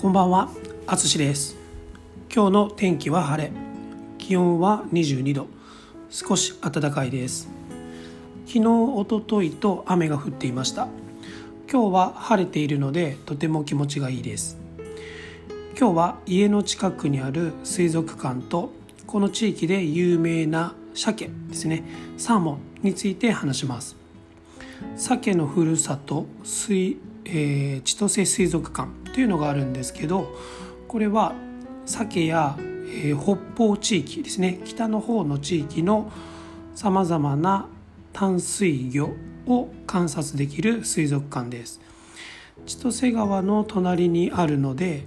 こんばんは、あつしです。今日の天気は晴れ、気温は22度、少し暖かいです。昨日、おとといと雨が降っていました。今日は晴れているのでとても気持ちがいいです。今日は家の近くにある水族館とこの地域で有名な鮭ですね、サーモンについて話します。鮭のふるさと水、えー千歳水族館というのがあるんですけどこれは鮭や、えー北方地域ですね。北の方の地域のさまざまな淡水魚を観察できる水族館です。千歳川の隣にあるので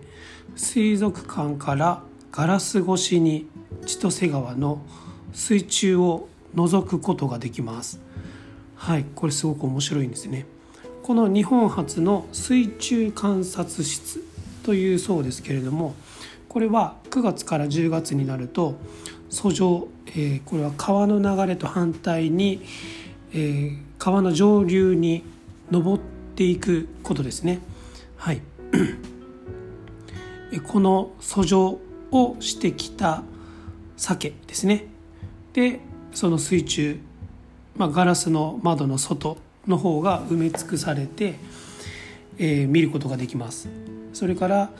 水族館からガラス越しに千歳川の水中を覗くことができます。はいこれすごく面白いんですね。この日本初の水中観察室というそうですけれどもこれは9月から10月になると遡上、えーこれは川の流れと反対に、えー川の上流に登っていくことですね。はい。この遡上をしてきた鮭ですね。でその水中まあ、ガラスの窓の外の方が埋め尽くされて、えー見ることができます。それから、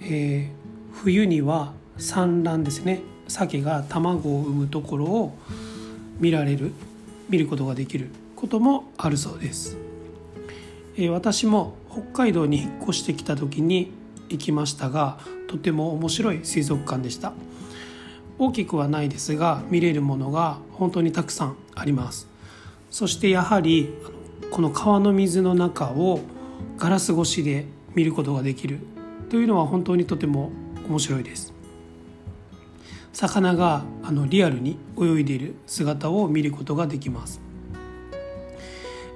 えー冬には産卵ですね。鮭が卵を産むところを見られる見ることができることもあるそうです、えー私も北海道に引っ越してきた時に行きましたがとても面白い水族館でした。大きくはないですが見れるものが本当にたくさんあります。そしてやはりこの川の水の中をガラス越しで見ることができる。というのは本当にとても面白いです。魚があのリアルに泳いでいる姿を見ることができます。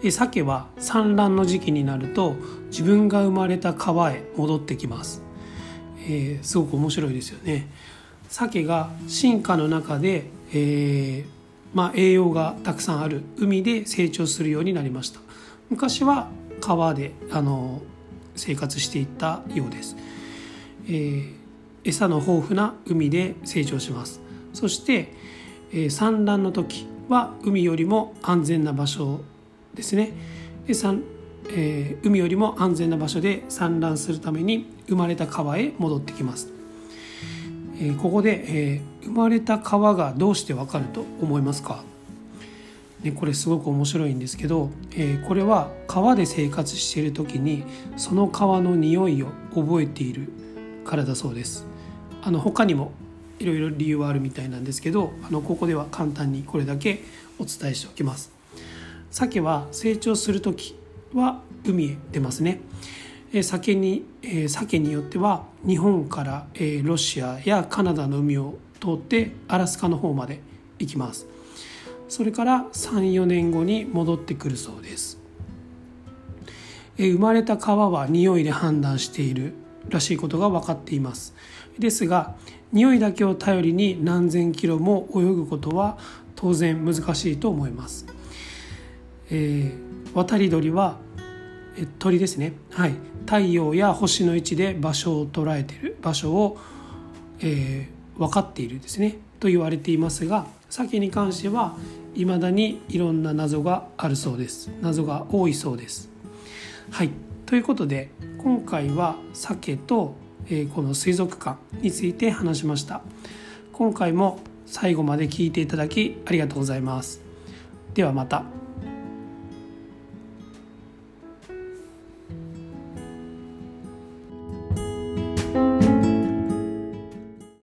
え鮭は産卵の時期になると自分が生まれた川へ戻ってきます、えーすごく面白いですよね。鮭が進化の中で、えーまあ、栄養がたくさんある海で成長するようになりました。昔は川であの生活していったようです、えー餌の豊富な海で成長します。そして、えー産卵の時は海よりも安全な場所ですね。で産えー海よりも安全な場所で産卵するために生まれた川へ戻ってきます。えーここで、えー生まれた川がどうしてわかると思いますか、ね、これすごく面白いんですけど、えーこれは川で生活している時にその川の匂いを覚えているからだそうです。あの他にもいろいろ理由はあるみたいなんですけどあのここでは簡単にこれだけお伝えしておきます。鮭は成長する時は海へ出ますね。えー鮭に、えー鮭によっては日本から、ロシアやカナダの海を通ってアラスカの方まで行きます。それから34年後に戻ってくるそうです。生まれた川は匂いで判断しているらしいことが分かっています。ですが匂いだけを頼りに何千キロも泳ぐことは当然難しいと思います、えー渡り鳥は鳥ですね、はい、太陽や星の位置で場所を捉えている場所を、えー分かっているですねと言われていますが鮭に関してはいまだにいろんな謎があるそうです謎が多いそうです。はいということで今回は鮭と、えーこの水族館について話しました今回も最後まで聞いていただきありがとうございますではまた。